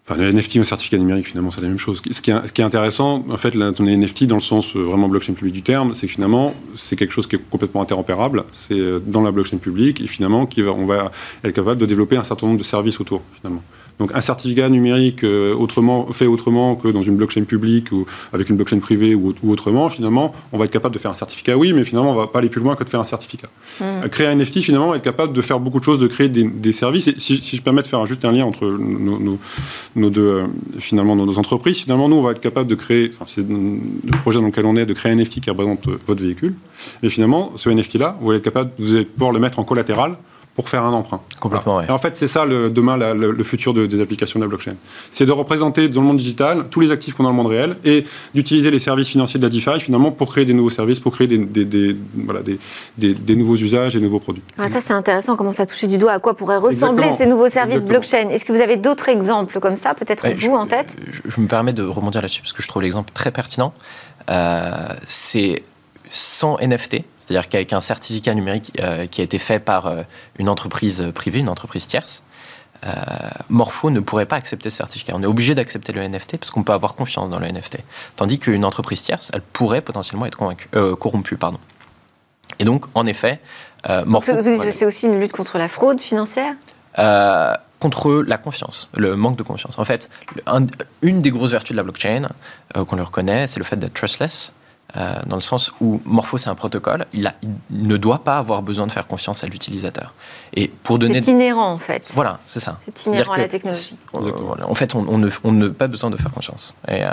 Enfin, le NFT un certificat numérique, finalement, c'est la même chose. Ce qui est, ce qui est intéressant, en fait, là, ton NFT, dans le sens euh, vraiment blockchain public du terme, c'est que finalement, c'est quelque chose qui est complètement interopérable. C'est euh, dans la blockchain publique et finalement, qui va, on va être capable de développer un certain nombre de services autour, finalement. Donc un certificat numérique euh, autrement, fait autrement que dans une blockchain publique ou avec une blockchain privée ou, autrement, finalement, on va être capable de faire un certificat, oui, mais finalement, on va pas aller plus loin que de faire un certificat. Hmm. Euh, créer un NFT, finalement, être capable de faire beaucoup de choses, de créer des, services. Et si, je permets de faire juste un lien entre nos, deux, euh, finalement, nos, entreprises, finalement, nous, on va être capable de créer, enfin, c'est le projet dans lequel on est, de créer un NFT qui représente votre véhicule. Et finalement, ce NFT-là, vous allez être capable, vous allez pouvoir le mettre en collatéral pour faire un emprunt. Complètement, Et en fait, c'est ça le, demain le, futur des applications de la blockchain. C'est de représenter dans le monde digital tous les actifs qu'on a dans le monde réel et d'utiliser les services financiers de la DeFi finalement pour créer des nouveaux services, pour créer des, des, voilà, des, nouveaux usages et nouveaux produits. Ah, ça, c'est intéressant. Comment ça toucher du doigt à quoi pourraient ressembler ces nouveaux services blockchain Est-ce que vous avez d'autres exemples comme ça, peut-être vous en tête? je, me permets de rebondir là-dessus parce que je trouve l'exemple très pertinent. Euh, c'est sans NFT, c'est-à-dire qu'avec un certificat numérique euh, qui a été fait par euh, une entreprise privée, une entreprise tierce, euh, Morpho ne pourrait pas accepter ce certificat. On est obligé d'accepter le NFT parce qu'on peut avoir confiance dans le NFT. Tandis qu'une entreprise tierce, elle pourrait potentiellement être corrompue. Pardon. Et donc, en effet, Morpho. C'est aussi une lutte contre la fraude financière? Contre la confiance, le manque de confiance. En fait, une des grosses vertus de la blockchain qu'on le reconnaît, c'est le fait d'être trustless. Euh, dans le sens où Morpho c'est un protocole, il, ne doit pas avoir besoin de faire confiance à l'utilisateur. Et pour donner, c'est inhérent en fait. Voilà, c'est ça. C'est inhérent à la technologie. En fait, on n'a pas besoin de faire confiance. Et, euh,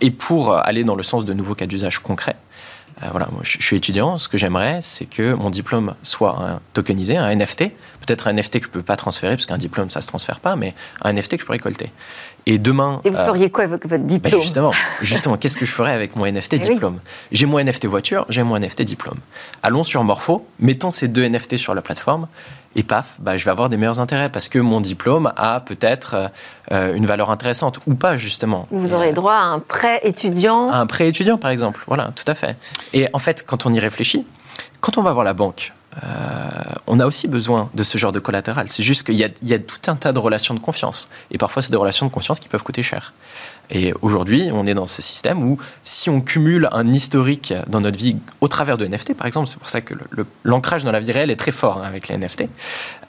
et, pour aller dans le sens de nouveaux cas d'usage concrets, euh, voilà, moi, je, suis étudiant. Ce que j'aimerais, c'est que mon diplôme soit un tokenisé, un NFT. Peut-être un NFT que je ne peux pas transférer, parce qu'un diplôme, ça ne se transfère pas, mais un NFT que je peux récolter. Et demain. Et vous euh, feriez quoi avec votre ben, diplôme? Justement, justement qu'est-ce que je ferais avec mon NFT eh diplôme? J'ai mon NFT voiture, j'ai mon NFT diplôme. Allons sur Morpho, mettons ces deux NFT sur la plateforme et paf, bah, je vais avoir des meilleurs intérêts parce que mon diplôme a peut-être euh, une valeur intéressante ou pas justement. Vous aurez droit à un prêt étudiant. un prêt étudiant par exemple, voilà, tout à fait. Et en fait, quand on y réfléchit, quand on va voir la banque, euh, on a aussi besoin de ce genre de collatéral. C'est juste qu'il y, y, a tout un tas de relations de confiance. Et parfois, c'est des relations de confiance qui peuvent coûter cher. Et aujourd'hui, on est dans ce système où si on cumule un historique dans notre vie au travers de NFT, par exemple, c'est pour ça que l'ancrage dans la vie réelle est très fort hein, avec les NFT,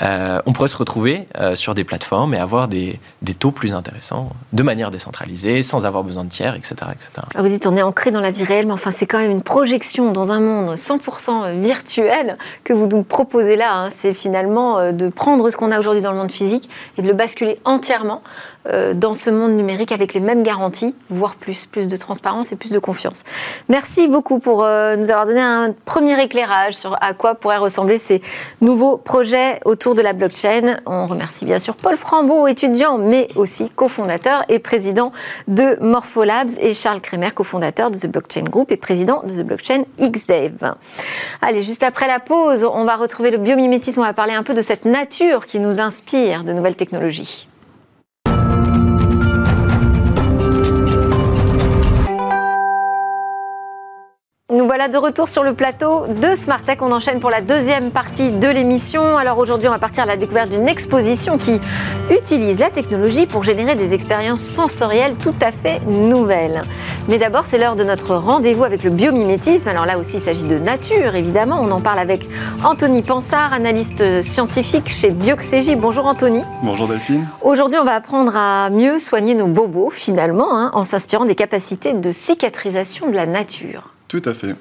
euh, on pourrait se retrouver euh, sur des plateformes et avoir des, taux plus intéressants de manière décentralisée, sans avoir besoin de tiers, etc. etc. Ah, vous dites on est ancré dans la vie réelle, mais enfin c'est quand même une projection dans un monde 100% virtuel que vous nous proposez là. Hein. C'est finalement euh, de prendre ce qu'on a aujourd'hui dans le monde physique et de le basculer entièrement euh, dans ce monde numérique avec les mêmes garanties, voire plus, plus de transparence et plus de confiance. Merci beaucoup pour euh, nous avoir donné un premier éclairage sur à quoi pourraient ressembler ces nouveaux projets autour de la blockchain. On remercie bien sûr Paul Frambeau, étudiant, mais aussi cofondateur et président de Morpholabs, et Charles Kremer, cofondateur de The Blockchain Group et président de The Blockchain XDave. Allez, juste après la pause, on va retrouver le biomimétisme. On va parler un peu de cette nature qui nous inspire de nouvelles technologies. Nous voilà de retour sur le plateau de Smart Tech. On enchaîne pour la deuxième partie de l'émission. Alors aujourd'hui, on va partir à la découverte d'une exposition qui utilise la technologie pour générer des expériences sensorielles tout à fait nouvelles. Mais d'abord, c'est l'heure de notre rendez-vous avec le biomimétisme. Alors là aussi, il s'agit de nature, évidemment. On en parle avec Anthony Pansard, analyste scientifique chez Bioxégie. Bonjour Anthony. Bonjour Delphine. Aujourd'hui, on va apprendre à mieux soigner nos bobos, finalement, hein, en s'inspirant des capacités de cicatrisation de la nature. Tout à fait.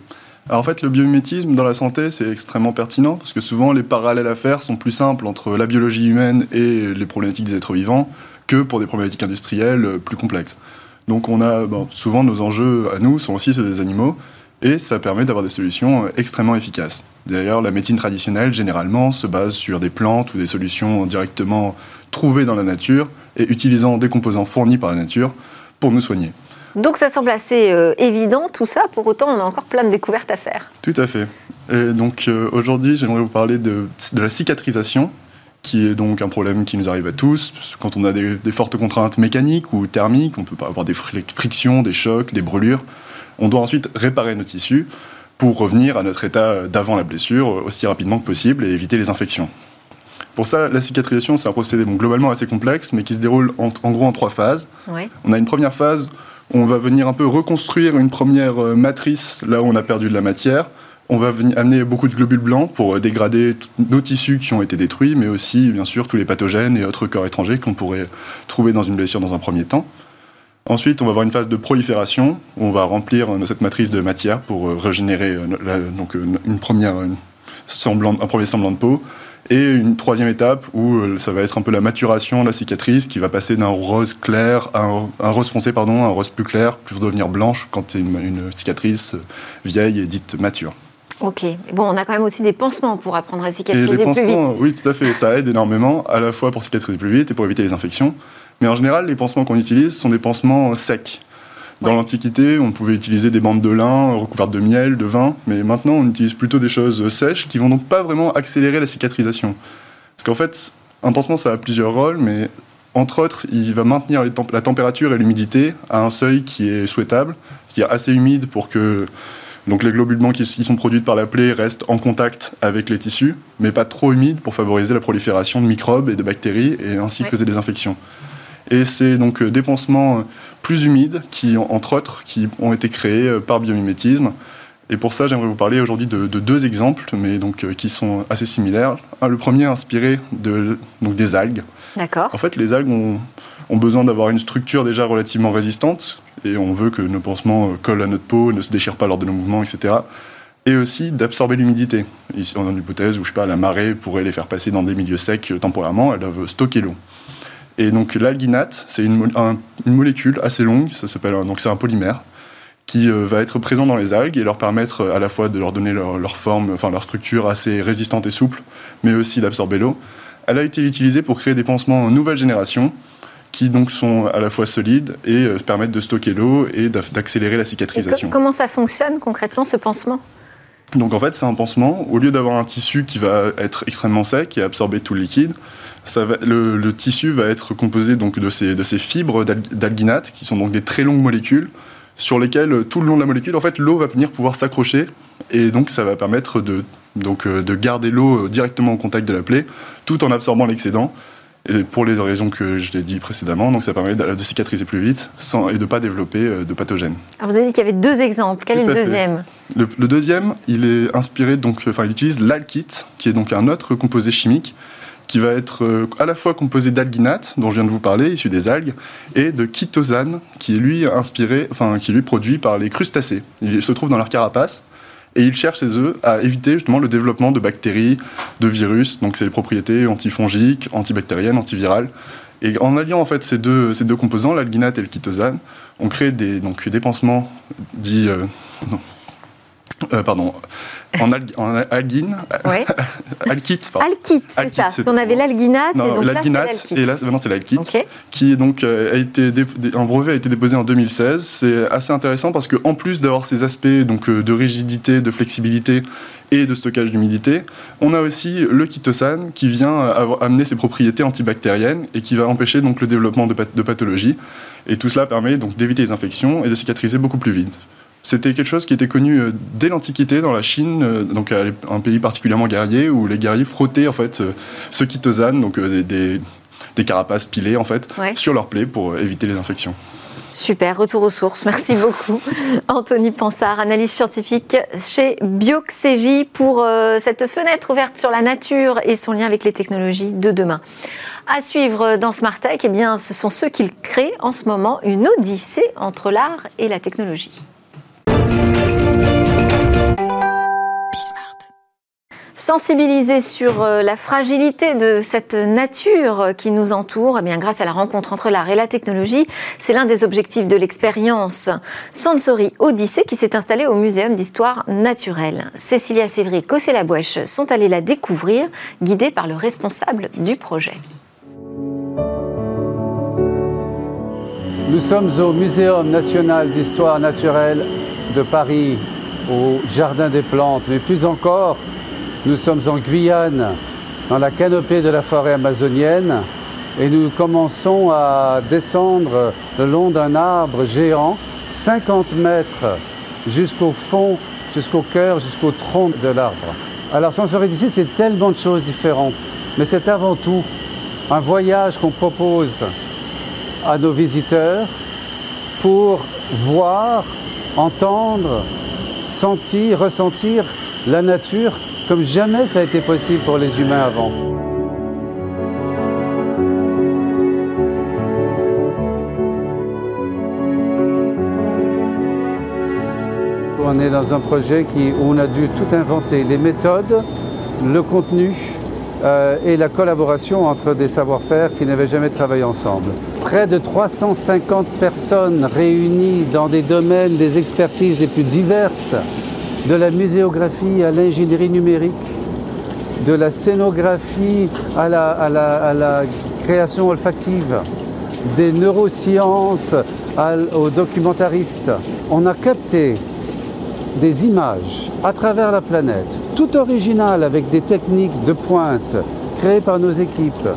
Alors en fait, le biomimétisme dans la santé, c'est extrêmement pertinent parce que souvent les parallèles à faire sont plus simples entre la biologie humaine et les problématiques des êtres vivants que pour des problématiques industrielles plus complexes. Donc on a souvent nos enjeux à nous sont aussi ceux des animaux et ça permet d'avoir des solutions extrêmement efficaces. D'ailleurs, la médecine traditionnelle généralement se base sur des plantes ou des solutions directement trouvées dans la nature et utilisant des composants fournis par la nature pour nous soigner. Donc ça semble assez euh, évident tout ça, pour autant on a encore plein de découvertes à faire. Tout à fait. Et donc euh, aujourd'hui j'aimerais vous parler de, la cicatrisation, qui est donc un problème qui nous arrive à tous. Quand on a des, fortes contraintes mécaniques ou thermiques, on peut avoir des frictions, des chocs, des brûlures. On doit ensuite réparer nos tissus pour revenir à notre état d'avant la blessure aussi rapidement que possible et éviter les infections. Pour ça, la cicatrisation, c'est un procédé globalement assez complexe, mais qui se déroule en, gros en trois phases. On a une première phase on va venir un peu reconstruire une première euh, matrice là où on a perdu de la matière. On va amener beaucoup de globules blancs pour euh, dégrader nos tissus qui ont été détruits, mais aussi, bien sûr, tous les pathogènes et autres corps étrangers qu'on pourrait trouver dans une blessure dans un premier temps. Ensuite, on va avoir une phase de prolifération. On va remplir euh, cette matrice de matière pour régénérer une première, un premier semblant de peau. Et une troisième étape où euh, ça va être un peu la maturation de la cicatrice qui va passer d'un rose clair à un, rose foncé, pardon, un rose plus clair, pour devenir blanche quand une, une cicatrice vieille et dite mature. Ok. Bon, on a quand même aussi des pansements pour apprendre à Et cicatriser les plus pansements, vite. oui, tout à fait, ça aide énormément, à la fois pour cicatriser plus vite et pour éviter les infections. Mais en général, les pansements qu'on utilise sont des pansements secs. Dans Ouais. l'Antiquité, on pouvait utiliser des bandes de lin recouvertes de miel, de vin, mais maintenant on utilise plutôt des choses sèches qui vont donc pas vraiment accélérer la cicatrisation. Parce qu'en fait, un pansement ça a plusieurs rôles, mais entre autres, il va maintenir temp- la température et l'humidité à un seuil qui est souhaitable, c'est-à-dire assez humide pour que donc les globules blancs qui, qui sont produits par la plaie restent en contact avec les tissus, mais pas trop humides pour favoriser la prolifération de microbes et de bactéries et ainsi Ouais. causer des infections. Et c'est donc euh, des pansements euh, plus humides qui, en- entre autres, qui ont été créés euh, par biomimétisme. Et pour ça, j'aimerais vous parler aujourd'hui de, de deux exemples, mais donc euh, qui sont assez similaires. Le premier inspiré de, donc des algues. D'accord. En fait, les algues ont, ont besoin d'avoir une structure déjà relativement résistante, et on veut que nos pansements euh, collent à notre peau, ne se déchirent pas lors de nos mouvements, etc. Et aussi d'absorber l'humidité. Ici, on a une hypothèse où, je sais pas, la marée pourrait les faire passer dans des milieux secs temporairement, elles doivent stocker l'eau. Et donc l'alginate, c'est une, mo- un- une molécule assez longue, ça s'appelle donc c'est un polymère qui euh, va être présent dans les algues et leur permettre euh, à la fois de leur donner leur, leur forme, enfin leur structure assez résistante et souple, mais aussi d'absorber l'eau. Elle a été utilisée pour créer des pansements nouvelle génération qui donc sont à la fois solides et euh, permettent de stocker l'eau et d'ac- d'accélérer la Et cicatrisation. comment ça fonctionne concrètement ce pansement? Donc en fait, c'est un pansement. Au lieu d'avoir un tissu qui va être extrêmement sec et absorber tout le liquide, le, tissu va être composé donc de ces, de ces fibres d'al- d'alginate, qui sont donc des très longues molécules, sur lesquelles euh, tout le long de la molécule, en fait, l'eau va venir pouvoir s'accrocher, et donc ça va permettre de, donc, euh, de garder l'eau euh, directement au contact de la plaie, tout en absorbant l'excédent. Et pour les raisons que je l'ai dit précédemment, donc ça permet de, cicatriser plus vite sans, et de ne pas développer euh, de pathogènes. Alors, Vous avez dit qu'il y avait deux exemples. Quel est le deuxième? Le, le deuxième, il est inspiré donc, enfin, il utilise l'alkite, qui est donc un autre composé chimique qui va être euh, à la fois composé d'alginate, dont je viens de vous parler, issu des algues, et de chitosane, qui est lui inspiré, enfin qui est lui produit par les crustacés. Il se trouve dans leur carapace. Et ils cherchent chez eux à éviter justement le développement de bactéries, de virus, donc c'est les propriétés antifongiques, antibactériennes, antivirales. Et en alliant en fait ces deux, composants, l'alginate et le chitosane, on crée des, donc, des pansements dits euh, euh, pardon, en, en algine, <laughs> alkite, pardon. Alkite, c'est ça. c'est- On avait l'alginate et donc là, c'est l'alginate, l'alkite. et là, maintenant c'est l'alkite, Ok. qui est donc euh, a été un brevet a été déposé en 2016. C'est assez intéressant parce que en plus d'avoir ces aspects donc euh, de rigidité, de flexibilité et de stockage d'humidité, on a aussi le chitosane qui vient amener ses propriétés antibactériennes et qui va empêcher donc le développement de, path- de pathologies. Et tout cela permet donc d'éviter les infections et de cicatriser beaucoup plus vite. C'était quelque chose qui était connu euh, dès l'Antiquité dans la Chine, euh, donc un pays particulièrement guerrier où les guerriers frottaient en fait euh, ce chitosane, donc des, des- des carapaces pilées en fait, Ouais. sur leurs plaies pour éviter les infections. Super, retour aux sources. Merci <laughs> beaucoup. Anthony Pansard, analyse scientifique chez Bioxégie pour euh, cette fenêtre ouverte sur la nature et son lien avec les technologies de demain. À suivre dans Smart Tech, eh bien, ce sont ceux qui créent en ce moment une odyssée entre l'art et la technologie. Sensibiliser sur euh, la fragilité de cette nature qui nous entoure, eh bien, grâce à la rencontre entre l'art et la technologie, c'est l'un des objectifs de l'expérience Sensory Odyssée qui s'est installée au Muséum d'histoire naturelle. Cécilia Sévry et Cossé Labouèche sont allées la découvrir, guidées par le responsable du projet. Nous sommes au Muséum national d'histoire naturelle de Paris, au Jardin des plantes, mais plus encore, nous sommes en Guyane, dans la canopée de la forêt amazonienne, et nous commençons à descendre le long d'un arbre géant, 50 mètres jusqu'au fond, jusqu'au cœur, jusqu'au tronc de l'arbre. Alors Sensory d'ici, c'est tellement de choses différentes, mais c'est avant tout un voyage qu'on propose à nos visiteurs pour voir, entendre, sentir, ressentir la nature comme jamais ça a été possible pour les humains avant. On est dans un projet qui, où on a dû tout inventer, les méthodes, le contenu euh, et la collaboration entre des savoir-faire qui n'avaient jamais travaillé ensemble. Près de 350 personnes réunies dans des domaines, des expertises les plus diverses de la muséographie à l'ingénierie numérique, de la scénographie à la, à la création olfactive, des neurosciences aux documentaristes. On a capté des images à travers la planète, tout originales avec des techniques de pointe créées par nos équipes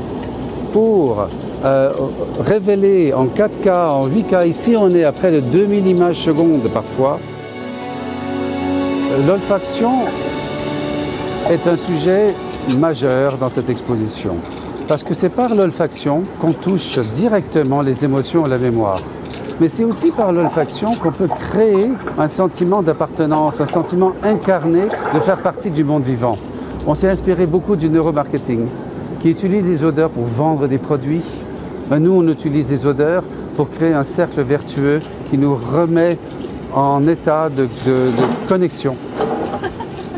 pour euh, révéler en 4K, en 8K, ici on est à près de 2000 images secondes parfois. L'olfaction est un sujet majeur dans cette exposition parce que c'est par l'olfaction qu'on touche directement les émotions et la mémoire. Mais c'est aussi par l'olfaction qu'on peut créer un sentiment d'appartenance, un sentiment incarné de faire partie du monde vivant. On s'est inspiré beaucoup du neuromarketing qui utilise les odeurs pour vendre des produits. Ben, nous, on utilise les odeurs pour créer un cercle vertueux qui nous remet en état de, de connexion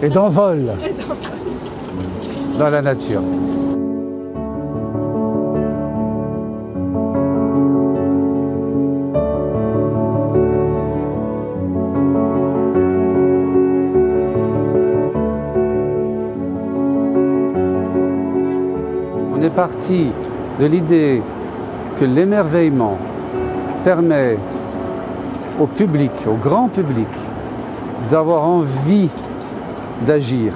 et d'envol dans la nature. Partie de l'idée que l'émerveillement permet au public, au grand public, d'avoir envie d'agir,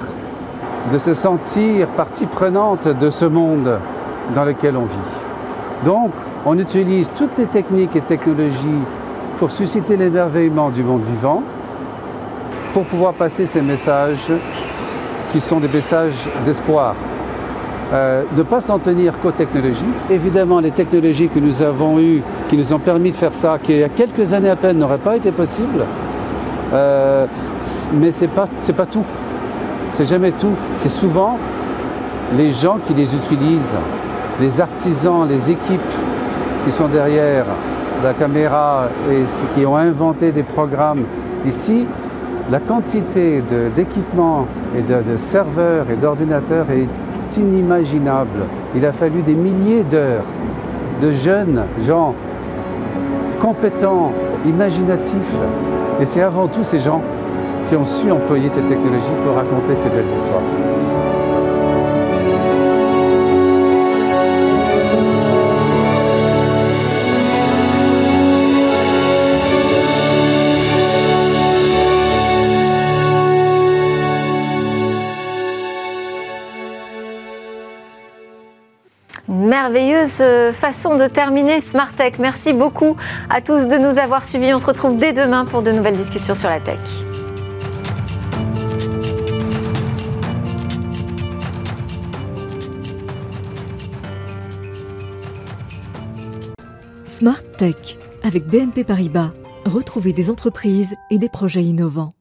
de se sentir partie prenante de ce monde dans lequel on vit. Donc, on utilise toutes les techniques et technologies pour susciter l'émerveillement du monde vivant, pour pouvoir passer ces messages qui sont des messages d'espoir, euh, de ne pas s'en tenir qu'aux technologies. Évidemment, les technologies que nous avons eues, qui nous ont permis de faire ça, qui il y a quelques années à peine n'auraient pas été possibles, euh, mais ce n'est pas, pas tout. C'est jamais tout. C'est souvent les gens qui les utilisent, les artisans, les équipes qui sont derrière la caméra et qui ont inventé des programmes. Ici, la quantité d'équipements et de, de serveurs et d'ordinateurs est inimaginable. Il a fallu des milliers d'heures de jeunes gens compétents, imaginatifs. Et c'est avant tout ces gens qui ont su employer cette technologie pour raconter ces belles histoires. Merveilleuse euh, façon de terminer Smart Tech. Merci beaucoup à tous de nous avoir suivis. On se retrouve dès demain pour de nouvelles discussions sur la tech. Smart Tech avec BNP Paribas. Retrouvez des entreprises et des projets innovants.